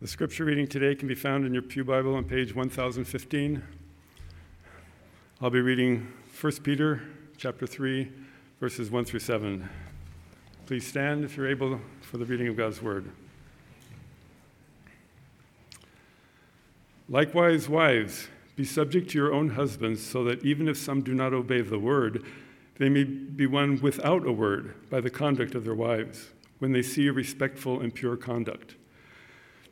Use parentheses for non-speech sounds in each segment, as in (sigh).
The scripture reading today can be found in your Pew Bible on page 1015. I'll be reading 1 Peter chapter 3 verses 1 through 7. Please stand if you're able for the reading of God's word. Likewise, wives, be subject to your own husbands, so that even if some do not obey the word, they may be won without a word by the conduct of their wives, when they see a respectful and pure conduct.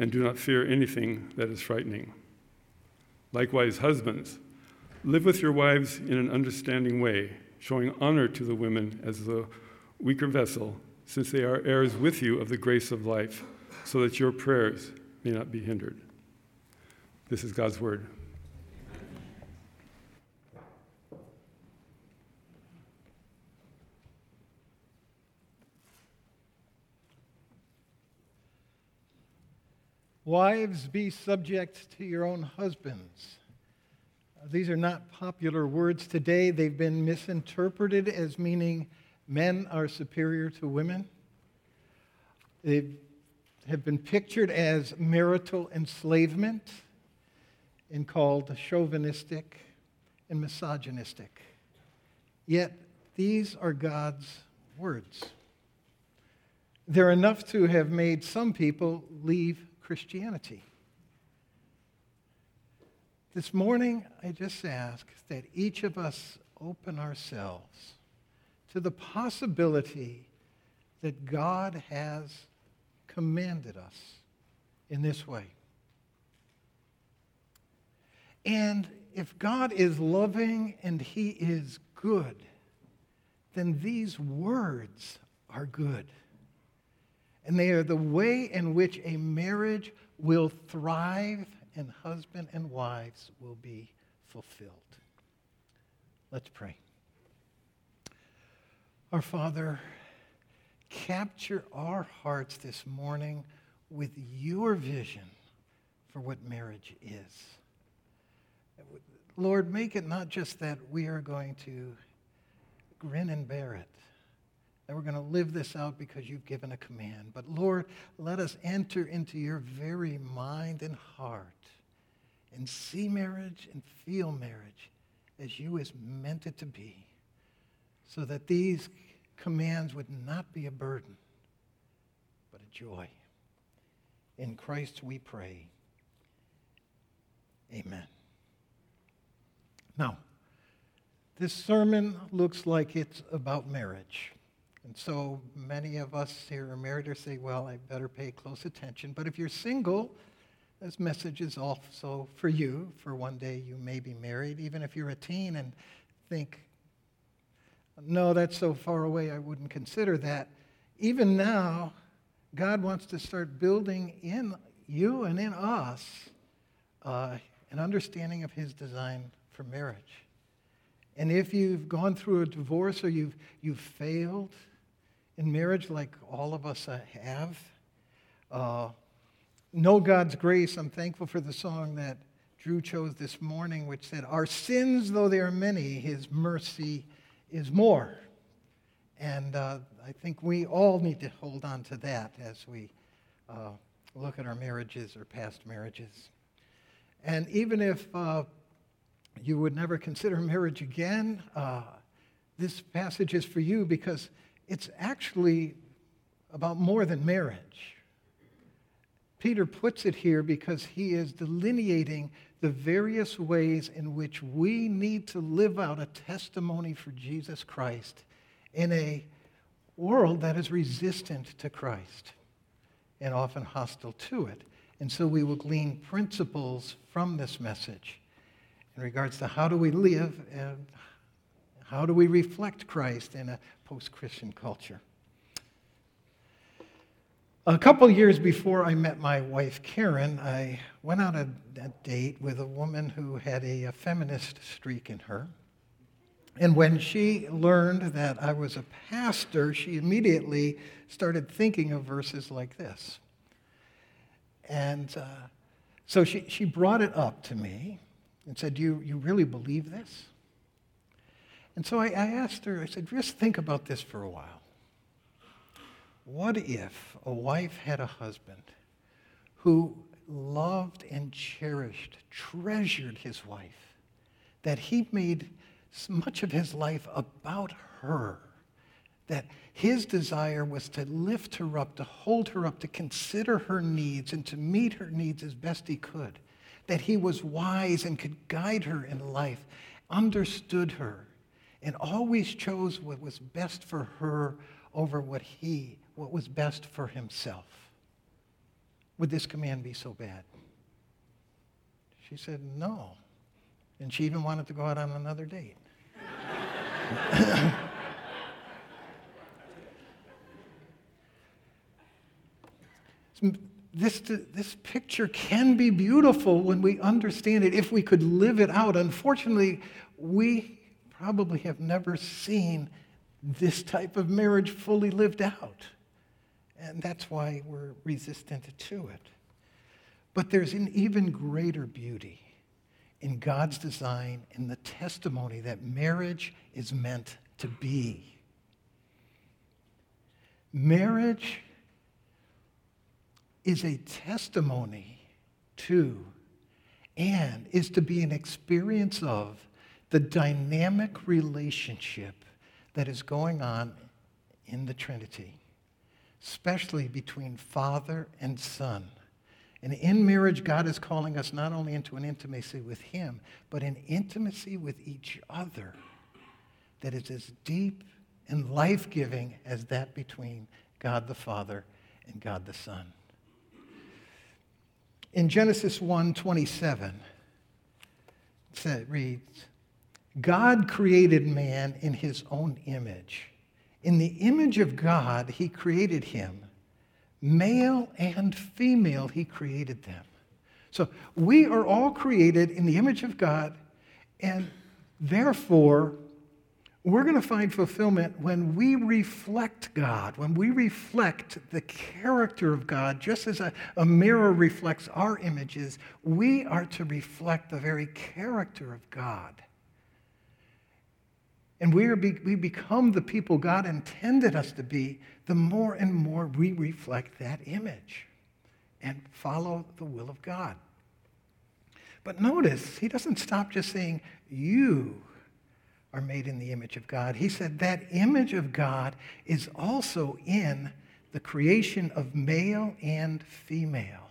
and do not fear anything that is frightening. Likewise, husbands, live with your wives in an understanding way, showing honor to the women as the weaker vessel, since they are heirs with you of the grace of life, so that your prayers may not be hindered. This is God's word. Wives, be subject to your own husbands. These are not popular words today. They've been misinterpreted as meaning men are superior to women. They have been pictured as marital enslavement and called chauvinistic and misogynistic. Yet, these are God's words. They're enough to have made some people leave Christianity. This morning, I just ask that each of us open ourselves to the possibility that God has commanded us in this way. And if God is loving and He is good, then these words are good and they are the way in which a marriage will thrive and husband and wives will be fulfilled. Let's pray. Our Father, capture our hearts this morning with your vision for what marriage is. Lord, make it not just that we are going to grin and bear it, that we're going to live this out because you've given a command. But Lord, let us enter into your very mind and heart and see marriage and feel marriage as you has meant it to be, so that these commands would not be a burden, but a joy. In Christ we pray. Amen. Now, this sermon looks like it's about marriage. And so many of us here are married or say, well, I better pay close attention. But if you're single, this message is also for you. For one day you may be married, even if you're a teen and think, no, that's so far away, I wouldn't consider that. Even now, God wants to start building in you and in us uh, an understanding of His design for marriage. And if you've gone through a divorce or you've, you've failed, in marriage, like all of us have. Uh, know God's grace. I'm thankful for the song that Drew chose this morning, which said, Our sins, though they are many, his mercy is more. And uh, I think we all need to hold on to that as we uh, look at our marriages or past marriages. And even if uh, you would never consider marriage again, uh, this passage is for you because it's actually about more than marriage. Peter puts it here because he is delineating the various ways in which we need to live out a testimony for Jesus Christ in a world that is resistant to Christ and often hostile to it. And so we will glean principles from this message in regards to how do we live and how do we reflect Christ in a post Christian culture? A couple years before I met my wife, Karen, I went on a, a date with a woman who had a, a feminist streak in her. And when she learned that I was a pastor, she immediately started thinking of verses like this. And uh, so she, she brought it up to me and said, Do you, you really believe this? And so I, I asked her, I said, Just think about this for a while. What if a wife had a husband who loved and cherished, treasured his wife, that he made much of his life about her. That his desire was to lift her up, to hold her up, to consider her needs, and to meet her needs as best he could. That he was wise and could guide her in life, understood her, and always chose what was best for her over what he, what was best for himself. Would this command be so bad? She said, No. And she even wanted to go out on another date. (laughs) this, this picture can be beautiful when we understand it, if we could live it out. Unfortunately, we probably have never seen this type of marriage fully lived out. And that's why we're resistant to it. But there's an even greater beauty in God's design in the testimony that marriage is meant to be. Marriage is a testimony to and is to be an experience of the dynamic relationship that is going on in the Trinity, especially between Father and Son. And in marriage, God is calling us not only into an intimacy with Him, but an intimacy with each other that is as deep and life giving as that between God the Father and God the Son. In Genesis 1 27, it reads, God created man in his own image. In the image of God, he created him. Male and female, he created them. So we are all created in the image of God, and therefore, we're going to find fulfillment when we reflect God, when we reflect the character of God, just as a, a, mirror reflects our images, we are to reflect the very character of God. And we, are be, we become the people God intended us to be the more and more we reflect that image and follow the will of God. But notice, he doesn't stop just saying, You are made in the image of God. He said that image of God is also in the creation of male and female.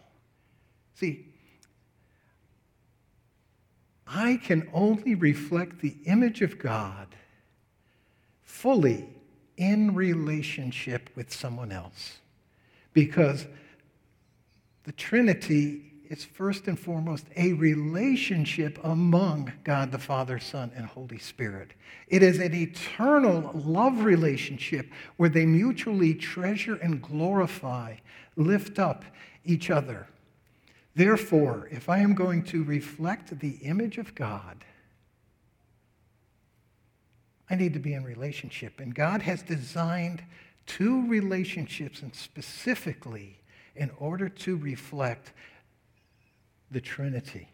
See, I can only reflect the image of God fully in relationship with someone else. Because the Trinity is first and foremost a relationship among God the Father, Son, and Holy Spirit. It is an eternal love relationship where they mutually treasure and glorify, lift up each other. Therefore, if I am going to reflect the image of God, I need to be in relationship. And God has designed two relationships, and specifically in order to reflect the Trinity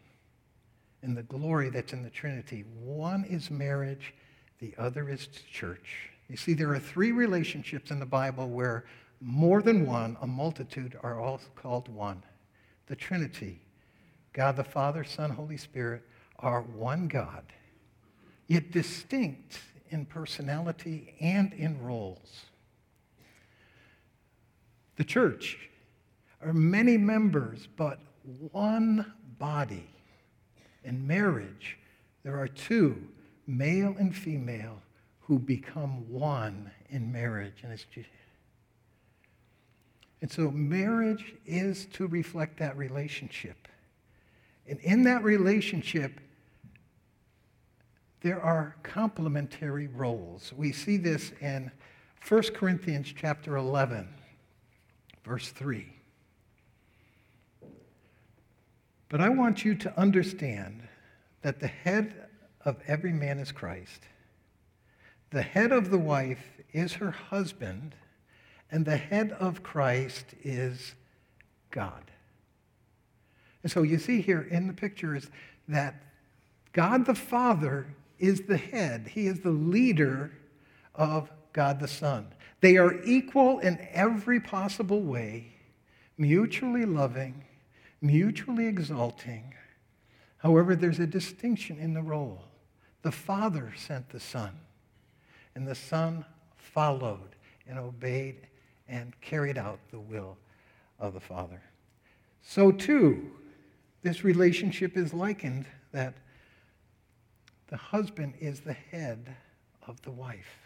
and the glory that's in the Trinity. One is marriage, the other is church. You see, there are three relationships in the Bible where more than one, a multitude, are all called one. The Trinity, God the Father, Son, Holy Spirit, are one God, yet distinct in personality and in roles. The church are many members, but one body. In marriage, there are two, male and female, who become one in marriage. And, and so marriage is to reflect that relationship. And in that relationship, there are complementary roles. We see this in 1 Corinthians chapter 11. verse 3. But I want you to understand that the head of every man is Christ. The head of the wife is her husband, and the head of Christ is God. And so you see here in the picture is that God the Father is the head, He is the leader of God the Son. They are equal in every possible way, mutually loving, mutually exalting. However, there's a distinction in the role. The Father sent the Son, and the Son followed and obeyed and carried out the will of the Father. So, too, this relationship is likened that the husband is the head of the wife.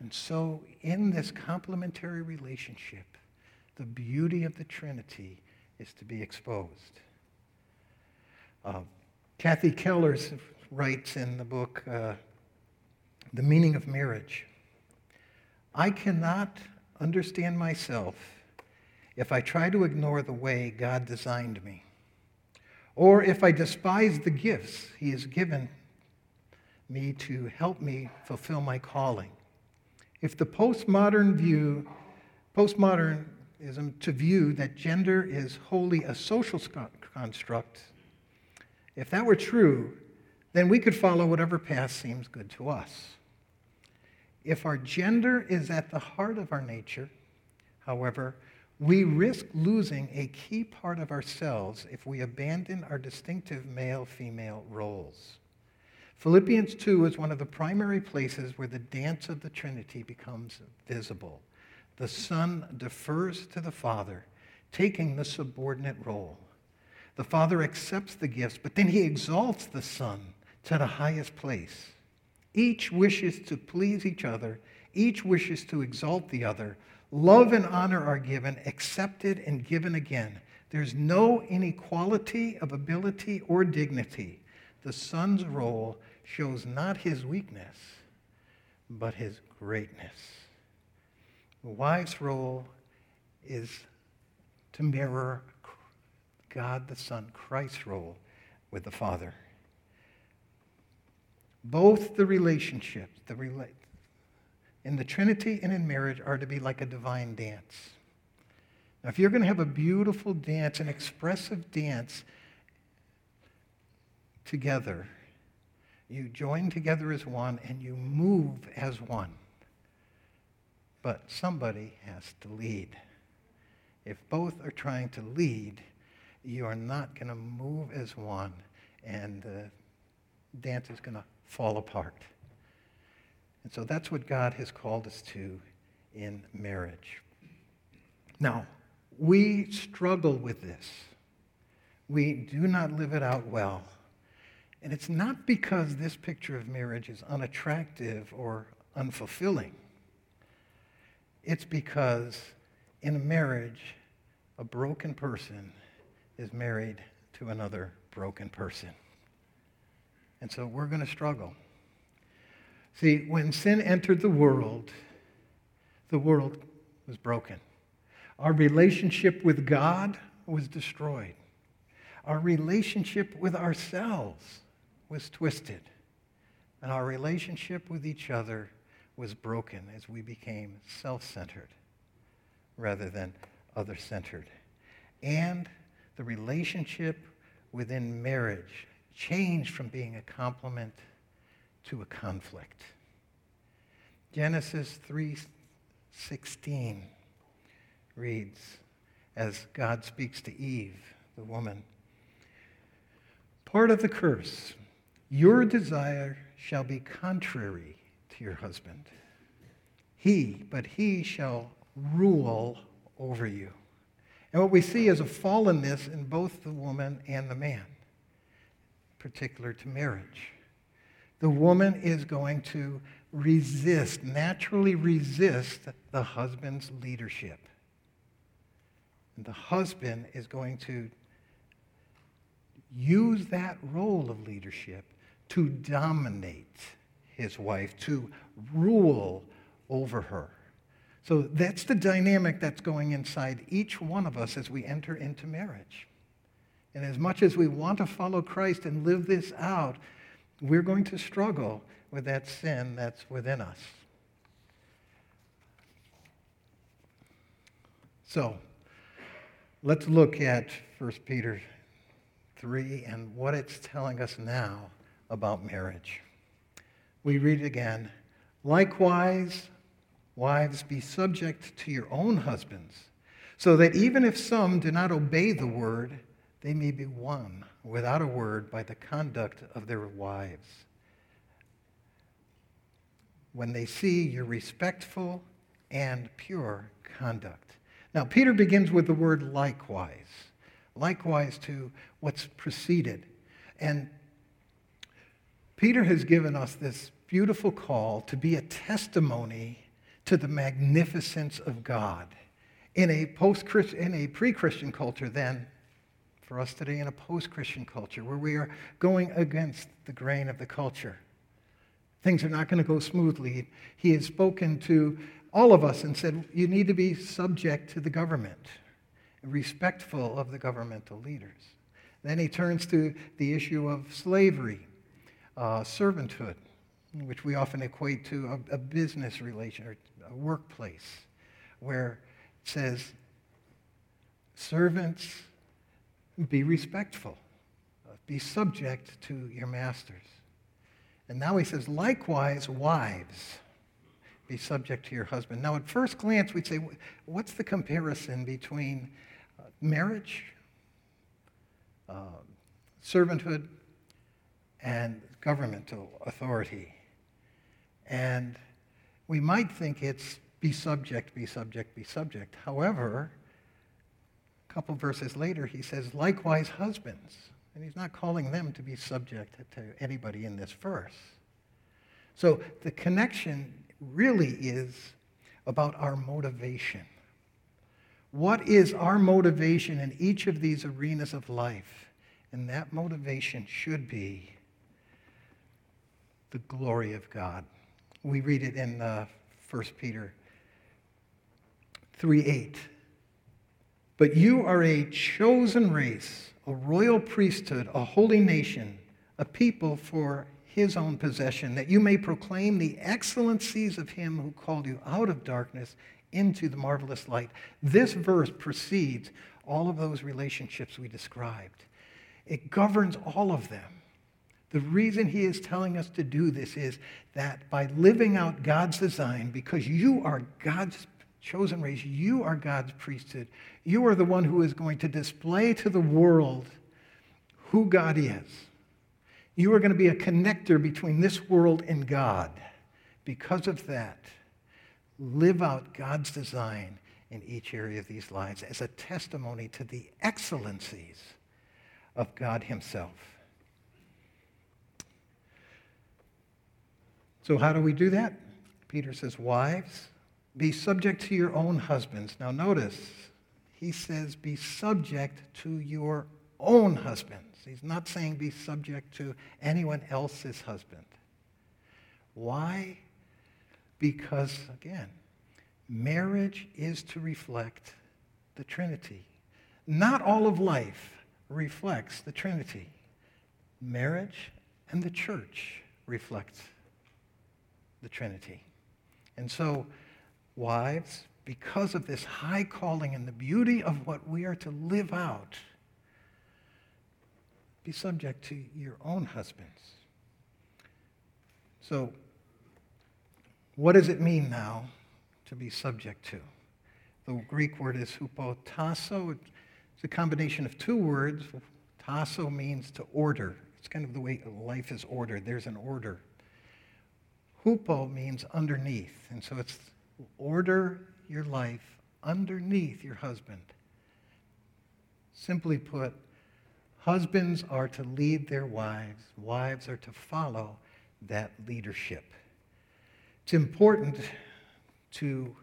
And so, in this complementary relationship, the beauty of the Trinity is to be exposed. Uh, Kathy Kellers writes in the book, uh, The Meaning of Marriage I cannot understand myself if I try to ignore the way God designed me, or if I despise the gifts He has given me to help me fulfill my calling. If the postmodern view, postmodernism to view that gender is wholly a social construct, if that were true, then we could follow whatever path seems good to us. If our gender is at the heart of our nature, however, we risk losing a key part of ourselves if we abandon our distinctive male female roles. Philippians 2 is one of the primary places where the dance of the Trinity becomes visible. The Son defers to the Father, taking the subordinate role. The Father accepts the gifts, but then he exalts the Son to the highest place. Each wishes to please each other, each wishes to exalt the other, Love and honor are given, accepted, and given again. There's no inequality of ability or dignity. The son's role shows not his weakness, but his greatness. The wife's role is to mirror God the Son, Christ's role with the Father. Both the relationships, the, rela- in the Trinity and in marriage are to be like a divine dance. Now, if you're going to have a beautiful dance, an expressive dance together, you join together as one and you move as one. But somebody has to lead. If both are trying to lead, you are not going to move as one, and the dance is going to fall apart. And so that's what God has called us to in marriage. Now, we struggle with this. We do not live it out well. And it's not because this picture of marriage is unattractive or unfulfilling. It's because in a marriage, a broken person is married to another broken person. And so we're going to struggle. See, when sin entered the world, the world was broken. Our relationship with God was destroyed. Our relationship with ourselves was twisted. And our relationship with each other was broken as we became self centered rather than other centered. And the relationship within marriage changed from being a complement to a conflict. Genesis 3:16 reads as God speaks to Eve, the woman, part of the curse, your desire shall be contrary to your husband. He, but he shall rule over you. And what we see is a fallenness in both the woman and the man, particular to marriage the woman is going to resist, naturally resist the husband's leadership. And the husband is going to use that role of leadership to dominate his wife, to rule over her, So that's the dynamic that's going inside each one of us as we enter into marriage. And as much as we want to follow Christ and live this out, we're going to struggle with that sin that's within us. So, let's look at 1 Peter 3 and what it's telling us now about marriage. We read again Likewise, wives, be subject to your own husbands, so that even if some do not obey the word, they may be won without a word by the conduct of their wives. When they see your respectful and pure conduct. Now, Peter begins with the word likewise, likewise to what's preceded. And Peter has given us this beautiful call to be a testimony to the magnificence of God in a post in a pre-Christian culture then for us today in a post-Christian culture where we are going against the grain of the culture. Things are not going to go smoothly. He has spoken to all of us and said, you need to be subject to the government, respectful of the governmental leaders. Then he turns to the issue of slavery, uh, servanthood, which we often equate to a, a business relation or a workplace, where it says, servants, be respectful, be subject to your masters. And now he says, likewise, wives be subject to your husband. Now, at first glance, we'd say, what's the comparison between uh, marriage, uh, servanthood, and governmental authority? And we might think it's be subject, be subject, be subject. However, couple verses later, he says, likewise, husbands. And he's not calling them to be subject to anybody in this verse. So the connection really is about our motivation. What is our motivation in each of these arenas of life? And that motivation should be the glory of God. We read it in uh, 1 Peter 3 8. But you are a chosen race, a royal priesthood, a holy nation, a people for his own possession, that you may proclaim the excellencies of him who called you out of darkness into the marvelous light. This verse precedes all of those relationships we described. It governs all of them. The reason he is telling us to do this is that by living out God's design, because you are God's chosen race, you are God's priesthood, you are the one who is going to display to the world who God is. You are going to be a connector between this world and God. Because of that, live out God's design in each area of these lives as a testimony to the excellencies of God Himself. So, how do we do that? Peter says, Wives, be subject to your own husbands. Now, notice, he says, Be subject to your own husbands. He's not saying be subject to anyone else's husband. Why? Because, again, marriage is to reflect the Trinity. Not all of life reflects the Trinity. Marriage and the church reflect the Trinity. And so, wives, because of this high calling and the beauty of what we are to live out, be subject to your own husbands. So, what does it mean now to be subject to? The Greek word is hupotasso. It's a combination of two words. Tasso means to order. It's kind of the way life is ordered. There's an order. Hupo means underneath. And so it's order your life underneath your husband. Simply put, Husbands are to lead their wives, wives are to follow that leadership. It's important to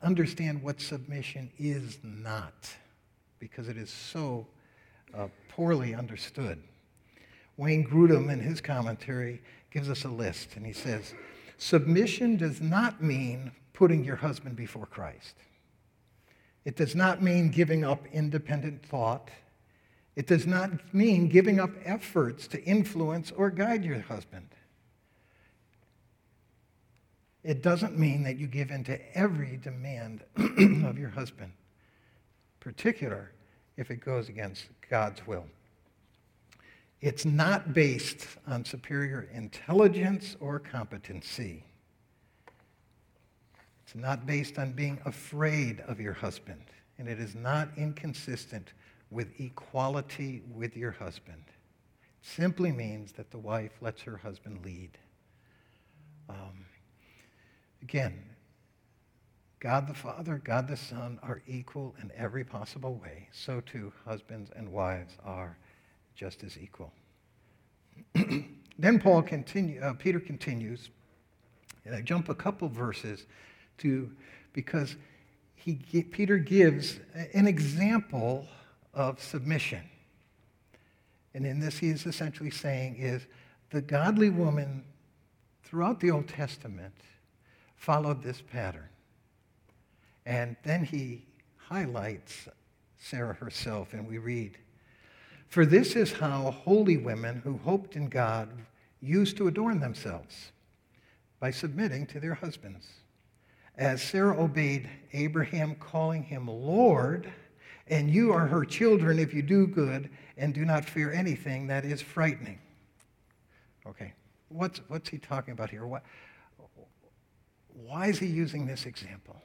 understand what submission is not because it is so uh, poorly understood. Wayne Grudem, in his commentary, gives us a list, and he says, Submission does not mean putting your husband before Christ. It does not mean giving up independent thought. It does not mean giving up efforts to influence or guide your husband. It doesn't mean that you give in to every demand (clears throat) of your husband, particular if it goes against God's will. It's not based on superior intelligence or competency. It's not based on being afraid of your husband, and it is not inconsistent with equality with your husband. It simply means that the wife lets her husband lead. Um, again, God the Father, God the Son are equal in every possible way. So too, husbands and wives are just as equal. (clears throat) then Paul continue, uh, Peter continues, and I jump a couple verses to because he, Peter gives an example of submission. And in this, he is essentially saying is the godly woman throughout the Old Testament followed this pattern. And then he highlights Sarah herself, and we read, For this is how holy women who hoped in God used to adorn themselves by submitting to their husbands. As Sarah obeyed Abraham, calling him Lord, and you are her children if you do good and do not fear anything that is frightening. Okay, what's, what's he talking about here? What, why is he using this example?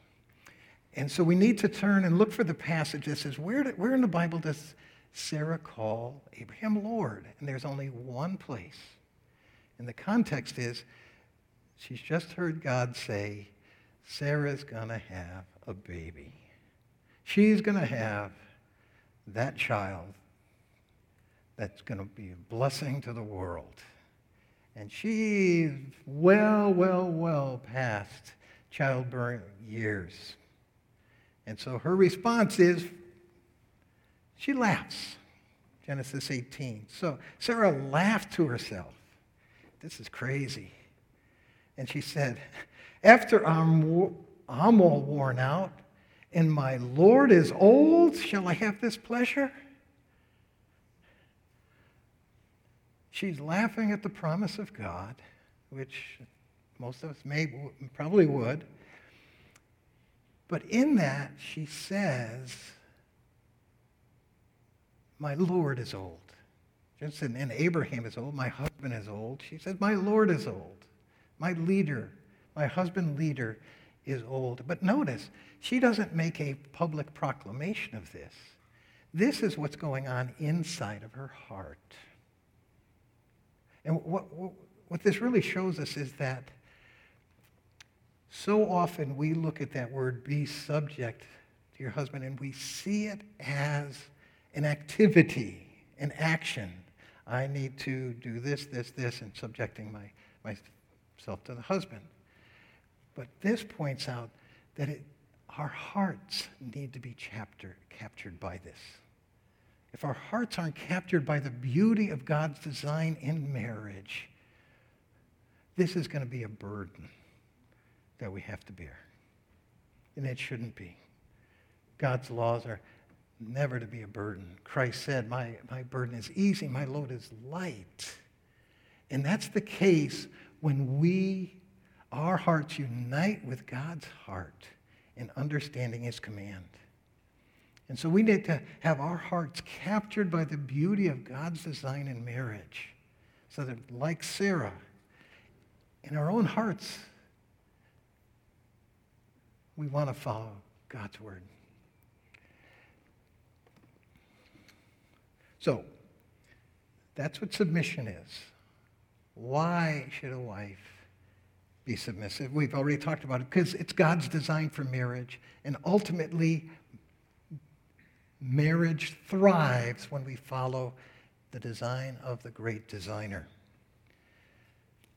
And so we need to turn and look for the passage that says, where, where in the Bible does Sarah call Abraham Lord? And there's only one place. And the context is she's just heard God say, Sarah's going to have a baby. She's going to have that child that's going to be a blessing to the world. And she's well, well, well past childbearing years. And so her response is she laughs. Genesis 18. So Sarah laughed to herself. This is crazy. And she said, After I'm, I'm all worn out and my Lord is old, shall I have this pleasure? She's laughing at the promise of God, which most of us may probably would. But in that, she says, My Lord is old. Just and Abraham is old, my husband is old. She says, My Lord is old. My leader, my husband leader is old. But notice, she doesn't make a public proclamation of this. This is what's going on inside of her heart. And what, what this really shows us is that so often we look at that word, be subject to your husband, and we see it as an activity, an action. I need to do this, this, this, and subjecting my, myself to the husband. But this points out that it, our hearts need to be chapter, captured by this. If our hearts aren't captured by the beauty of God's design in marriage, this is going to be a burden that we have to bear. And it shouldn't be. God's laws are never to be a burden. Christ said, my, my burden is easy, my load is light. And that's the case when we, our hearts unite with God's heart in understanding his command. And so we need to have our hearts captured by the beauty of God's design in marriage. So that, like Sarah, in our own hearts, we want to follow God's word. So, that's what submission is. Why should a wife be submissive? We've already talked about it because it's God's design for marriage. And ultimately, marriage thrives when we follow the design of the great designer.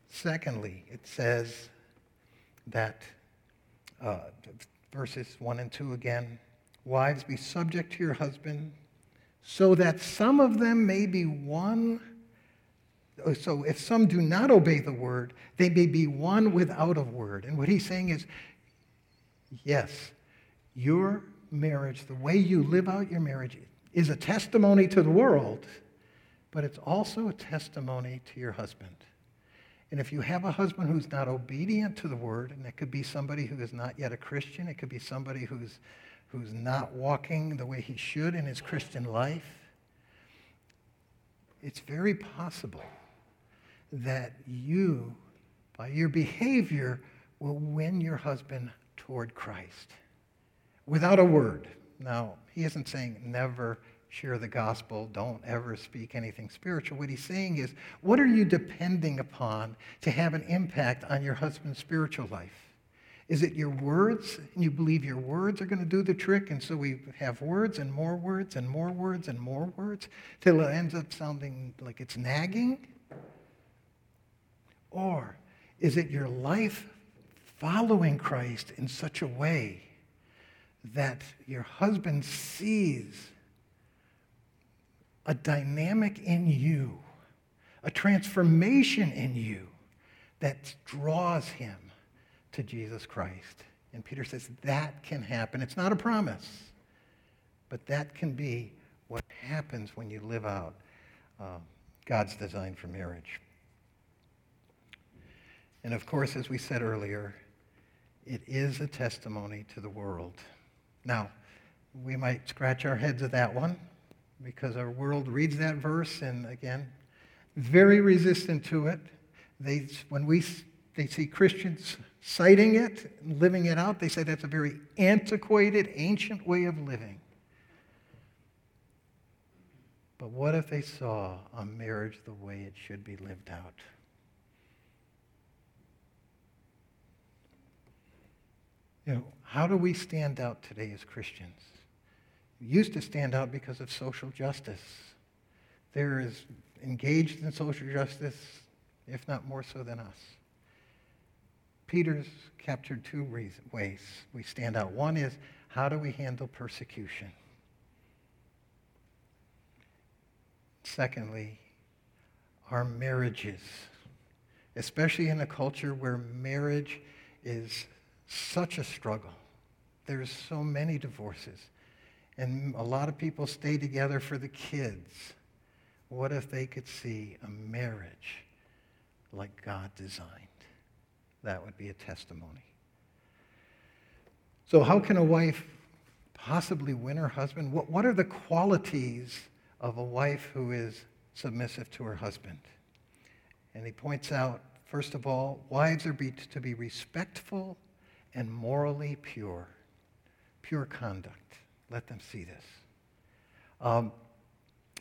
Secondly, it says that uh, verses 1 and 2 again. Wives, be subject to your husband, so that some of them may be won. Uh, so if some do not obey the word, they may be won without a word. And what he's saying is, yes, your marriage, the way you live out your marriage, is a testimony to the world, but it's also a testimony to your husband. And if you have a husband who's not obedient to the word, and it could be somebody who is not yet a Christian, it could be somebody who's, who's not walking the way he should in his Christian life, it's very possible that you, by your behavior, will win your husband toward Christ without a word. Now, he isn't saying never share the gospel, don't ever speak anything spiritual. What he's saying is, what are you depending upon to have an impact on your husband's spiritual life? Is it your words? And you believe your words are going to do the trick, and so we have words and more words and more words and more words till it ends up sounding like it's nagging? Or is it your life following Christ in such a way that your husband sees a dynamic in you, a transformation in you that draws him to Jesus Christ. And Peter says that can happen. It's not a promise, but that can be what happens when you live out uh, God's design for marriage. And of course, as we said earlier, it is a testimony to the world. Now, we might scratch our heads at that one because our world reads that verse and again, very resistant to it. They, when we, they see Christians citing it, living it out, they say that's a very antiquated, ancient way of living. But what if they saw a marriage the way it should be lived out? You know, how do we stand out today as Christians? We used to stand out because of social justice. There is engaged in social justice, if not more so than us. Peter's captured two ways we stand out. One is how do we handle persecution? Secondly, our marriages, especially in a culture where marriage is such a struggle. There's so many divorces. And a lot of people stay together for the kids. What if they could see a marriage like God designed? That would be a testimony. So, how can a wife possibly win her husband? What, what are the qualities of a wife who is submissive to her husband? And he points out, first of all, wives are be, to be respectful and morally pure, pure conduct. Let them see this. Um,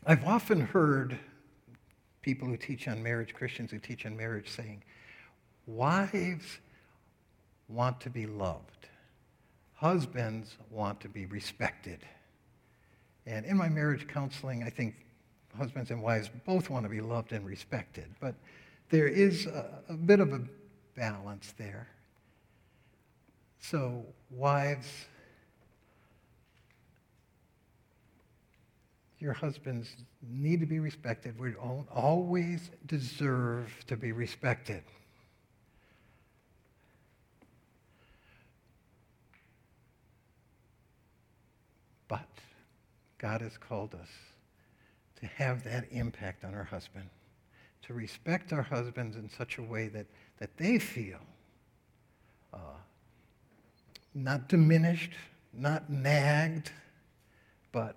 I've often heard people who teach on marriage, Christians who teach on marriage, saying, Wives want to be loved, husbands want to be respected. And in my marriage counseling, I think husbands and wives both want to be loved and respected. But there is a, a bit of a balance there. So, wives, your husbands need to be respected. We always deserve to be respected. But God has called us to have that impact on our husband, to respect our husbands in such a way that, that they feel uh, not diminished, not nagged, but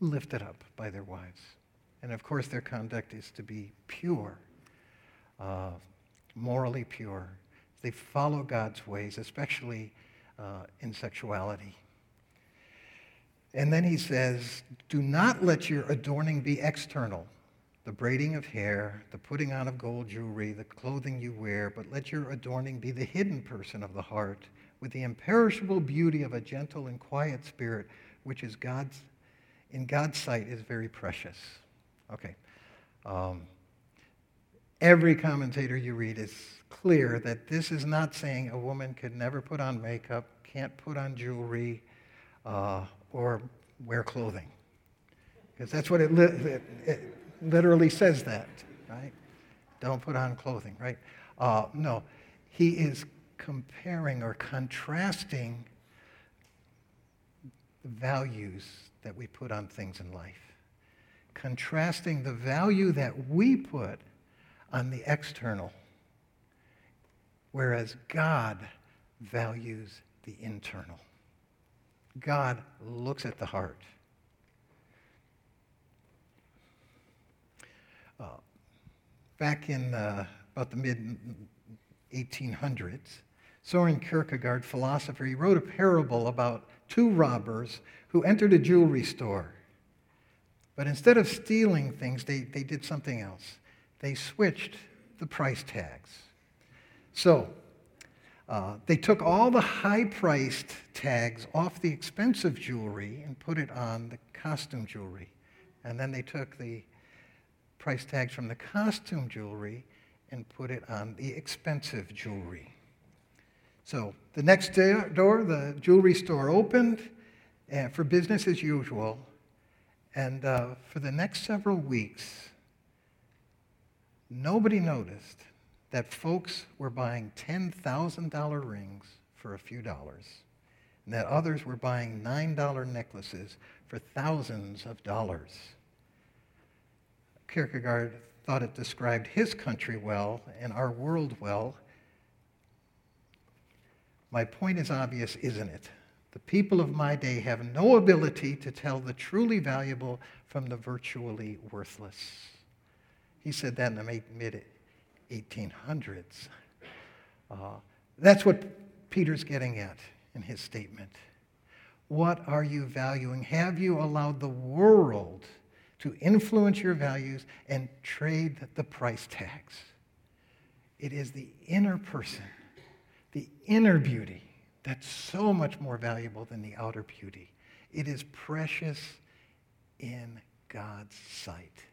lifted up by their wives. And of course, their conduct is to be pure, uh, morally pure. They follow God's ways, especially uh, in sexuality. And then he says, Do not let your adorning be external, the braiding of hair, the putting on of gold jewelry, the clothing you wear, but let your adorning be the hidden person of the heart with the imperishable beauty of a gentle and quiet spirit, which is God's, in God's sight is very precious. Okay. Um, every commentator you read is clear that this is not saying a woman could never put on makeup, can't put on jewelry, uh, or wear clothing. Because that's what it, li- it, it, literally says that, right? Don't put on clothing, right? Uh, no. He is comparing or contrasting the values that we put on things in life, contrasting the value that we put on the external, whereas God values the internal. God looks at the heart. Uh, back in uh, about the mid 1800s, Soren Kierkegaard, philosopher, he wrote a parable about two robbers who entered a jewelry store. But instead of stealing things, they, they did something else. They switched the price tags. So, uh, they took all the high priced tags off the expensive jewelry and put it on the costume jewelry. And then they took the price tags from the costume jewelry and put it on the expensive jewelry. So the next door, the jewelry store opened uh, for business as usual. And uh, for the next several weeks, nobody noticed that folks were buying $10,000 rings for a few dollars, and that others were buying $9 necklaces for thousands of dollars. Kierkegaard thought it described his country well and our world well. My point is obvious, isn't it? The people of my day have no ability to tell the truly valuable from the virtually worthless. He said that in the mid 1800s. Uh, that's what Peter's getting at in his statement. What are you valuing? Have you allowed the world to influence your values and trade the price tags? It is the inner person, the inner beauty, that's so much more valuable than the outer beauty. It is precious in God's sight.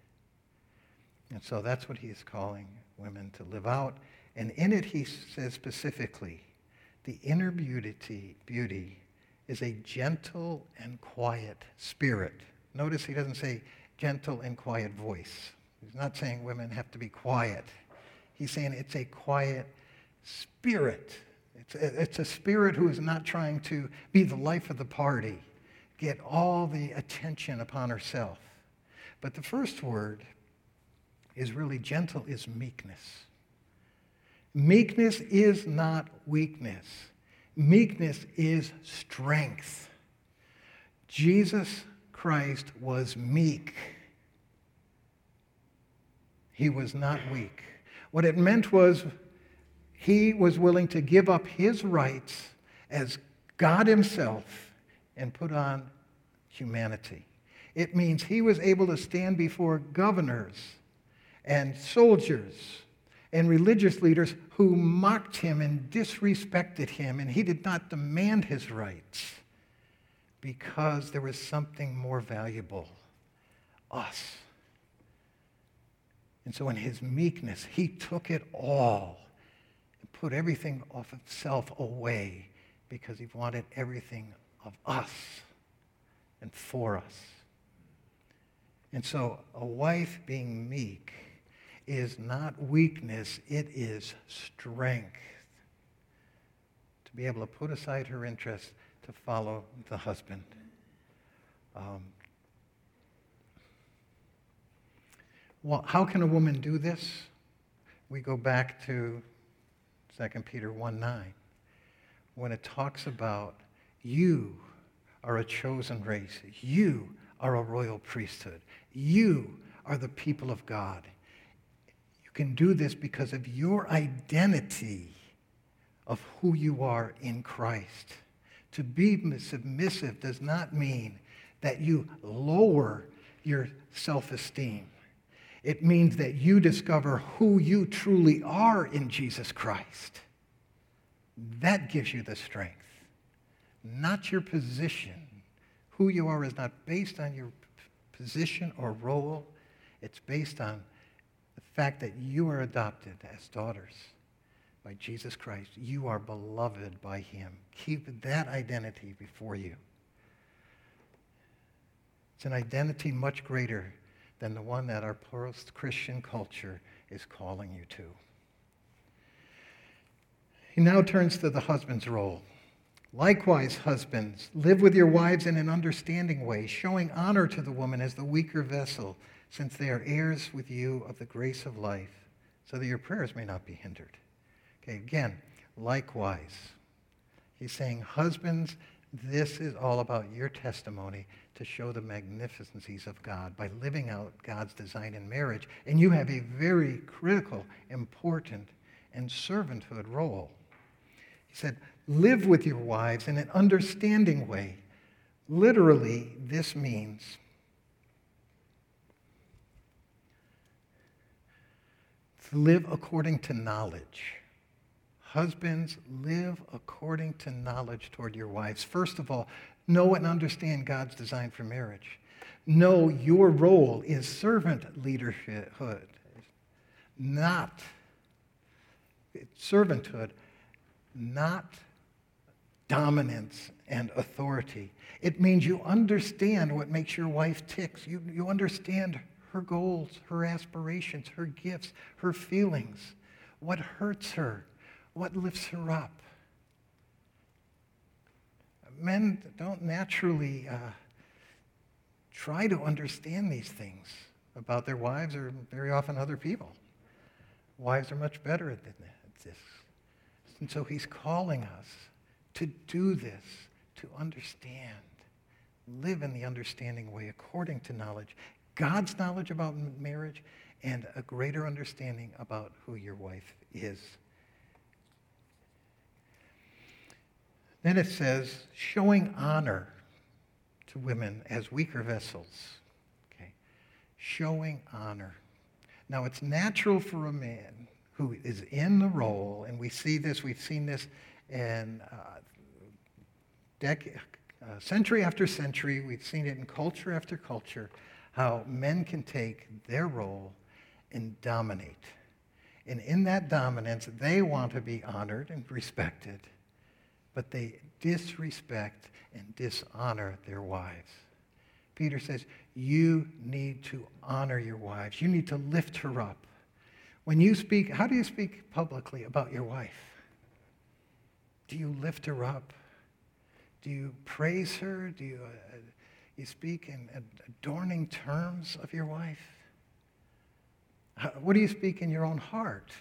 And so that's what he is calling women to live out. And in it, he says specifically, the inner beauty, beauty is a gentle and quiet spirit. Notice he doesn't say gentle and quiet voice. He's not saying women have to be quiet. He's saying it's a quiet spirit. It's a, it's a spirit who is not trying to be the life of the party, get all the attention upon herself. But the first word is really gentle is meekness. Meekness is not weakness. Meekness is strength. Jesus Christ was meek. He was not weak. What it meant was he was willing to give up his rights as God himself and put on humanity. It means he was able to stand before governors and soldiers and religious leaders who mocked him and disrespected him, and he did not demand his rights because there was something more valuable us. And so, in his meekness, he took it all put everything of self away because he wanted everything of us and for us. And so, a wife being meek is not weakness, it is strength. To be able to put aside her interests to follow the husband. Um, well, how can a woman do this? We go back to 2 Peter 1 9, when it talks about you are a chosen race, you are a royal priesthood, you are the people of God. You can do this because of your identity of who you are in Christ. To be submissive does not mean that you lower your self esteem. It means that you discover who you truly are in Jesus Christ. That gives you the strength, not your position. Who you are is not based on your position or role, it's based on the fact that you are adopted as daughters by Jesus Christ. You are beloved by him. Keep that identity before you. It's an identity much greater than the one that our post-Christian culture is calling you to. He now turns to the husband's role. Likewise, husbands, live with your wives in an understanding way, showing honor to the woman as the weaker vessel, since they are heirs with you of the grace of life, so that your prayers may not be hindered. Okay, again, likewise. He's saying, husbands, this is all about your testimony to show the magnificencies of God by living out God's design in marriage. And you have a very critical, important, and servanthood role. He said, live with your wives in an understanding way. Literally, this means to live according to knowledge. Husbands, live according to knowledge toward your wives. First of all, know and understand God's design for marriage. Know your role is servant leadership, not servanthood, not dominance and authority. It means you understand what makes your wife tick. You, you understand her goals, her aspirations, her gifts, her feelings, what hurts her, what lifts her up. Men don't naturally uh, try to understand these things about their wives or very often other people. Wives are much better at this. And so he's calling us to do this, to understand, live in the understanding way according to knowledge, God's knowledge about marriage, and a greater understanding about who your wife is. Then it says, showing honor to women as weaker vessels. Okay? Showing honor. Now, it's natural for a man who is in the role, and we see this, we've seen this in uh, dec- uh, century after century, we've seen it in culture after culture, how men can take their role and dominate. And in that dominance, they want to be honored and respected, but they disrespect and dishonor their wives. Peter says, You need to honor your wives. You need to lift her up. When you speak, how do you speak publicly about your wife? Do you lift her up? Do you praise her? Do you, uh, you speak in adorning terms of your wife? What do you speak in your own heart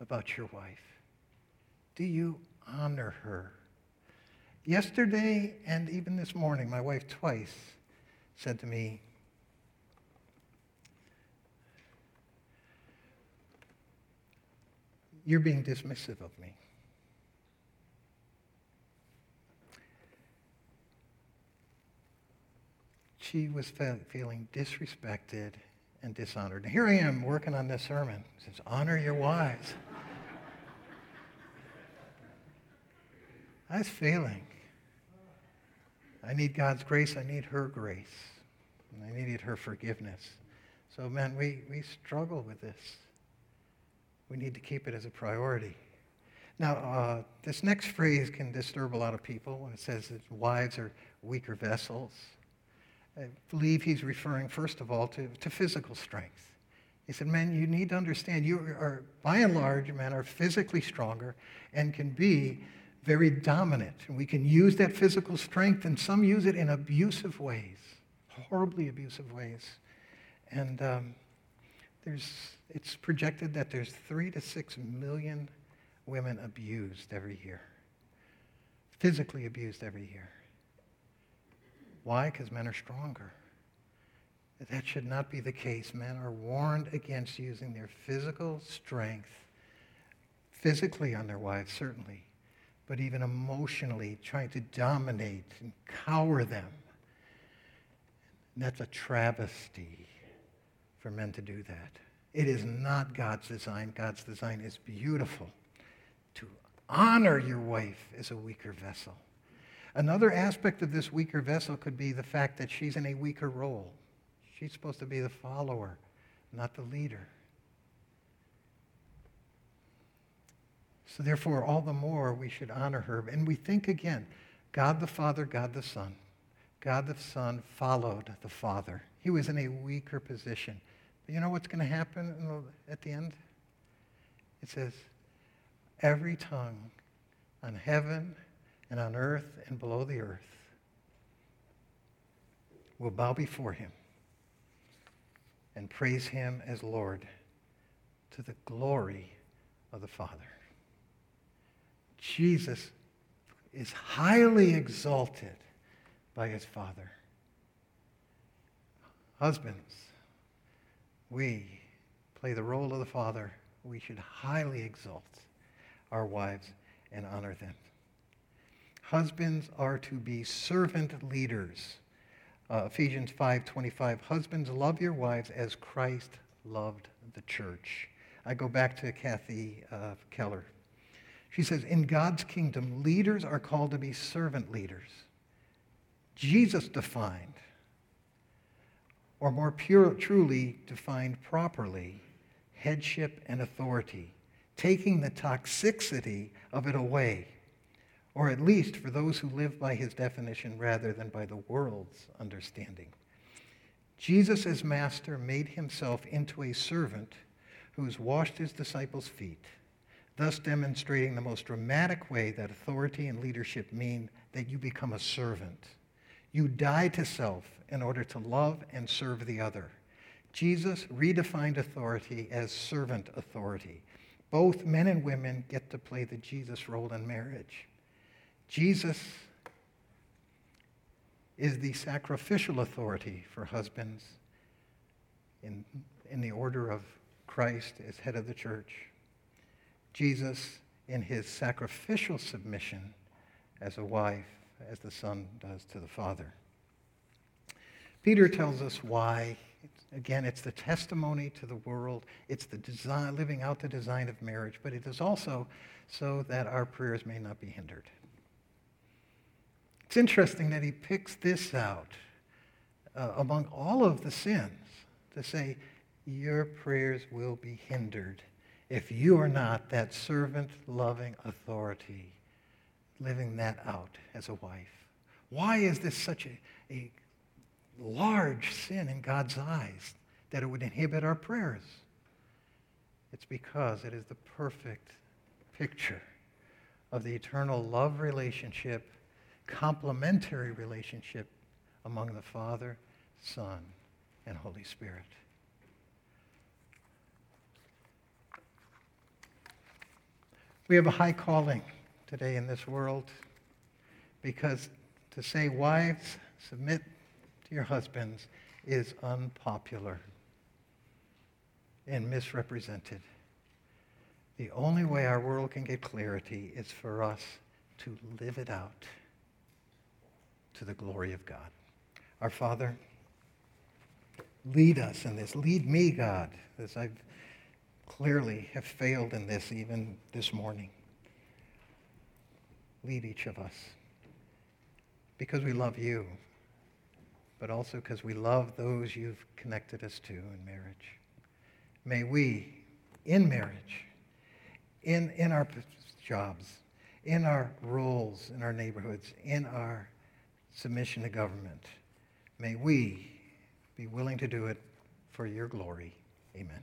about your wife? Do you honor her? Yesterday and even this morning, my wife twice said to me, You're being dismissive of me. she was fe- feeling disrespected and dishonored. here I am working on this sermon. It says, honor your wives. Was failing. I need God's grace. I need her grace. And I needed her forgiveness. So, man, we, we struggle with this. We need to keep it as a priority. Now, uh, this next phrase can disturb a lot of people when it says that wives are weaker vessels. I believe he's referring, first of all, to, to physical strength. He said, Men, you need to understand, you are, by and large, men are physically stronger and can be very dominant. And we can use that physical strength, and some use it in abusive ways, horribly abusive ways. And um, there's, it's projected that there's three to six million women abused every year, physically abused every year. Why? Because men are stronger. That should not be the case. Men are warned against using their physical strength, physically on their wives, certainly, but even emotionally, trying to dominate and cower them. And that's a travesty for men to do that. It is not God's design. God's design is beautiful to honor your wife as a weaker vessel. Another aspect of this weaker vessel could be the fact that she's in a weaker role. She's supposed to be the follower, not the leader. So, therefore, all the more we should honor her. And we think again God the Father, God the Son. God the Son followed the Father. He was in a weaker position. But you know what's going to happen at the end? It says, every tongue on heaven and on earth and below the earth will bow before him and praise him as Lord to the glory of the Father. Jesus is highly exalted by his Father. Husbands, we play the role of the Father. We should highly exalt our wives and honor them. Husbands are to be servant leaders. Uh, Ephesians 5:25 Husbands love your wives as Christ loved the church. I go back to Kathy uh, Keller. She says in God's kingdom leaders are called to be servant leaders. Jesus defined or more pure, truly defined properly headship and authority, taking the toxicity of it away or at least for those who live by his definition rather than by the world's understanding. Jesus, as master, made himself into a servant who has washed his disciples' feet, thus demonstrating the most dramatic way that authority and leadership mean that you become a servant. You die to self in order to love and serve the other. Jesus redefined authority as servant authority. Both men and women get to play the Jesus role in marriage. Jesus is the sacrificial authority for husbands in, in the order of Christ as head of the church. Jesus in his sacrificial submission as a wife, as the Son does to the Father. Peter tells us why. Again, it's the testimony to the world. It's the design, living out the design of marriage, but it is also so that our prayers may not be hindered. It's interesting that he picks this out uh, among all of the sins to say, Your prayers will be hindered if you are not that servant loving authority, living that out as a wife. Why is this such a, a large sin in God's eyes that it would inhibit our prayers? It's because it is the perfect picture of the eternal love relationship complementary relationship among the Father, Son, and Holy Spirit. We have a high calling today in this world because to say, wives, submit to your husbands is unpopular and misrepresented. The only way our world can get clarity is for us to live it out to the glory of God. Our Father, lead us in this. Lead me, God, as I've clearly have failed in this even this morning. Lead each of us because we love you, but also because we love those you've connected us to in marriage. May we, in marriage, in, in our jobs, in our roles in our neighborhoods, in our submission to government. May we be willing to do it for your glory. Amen.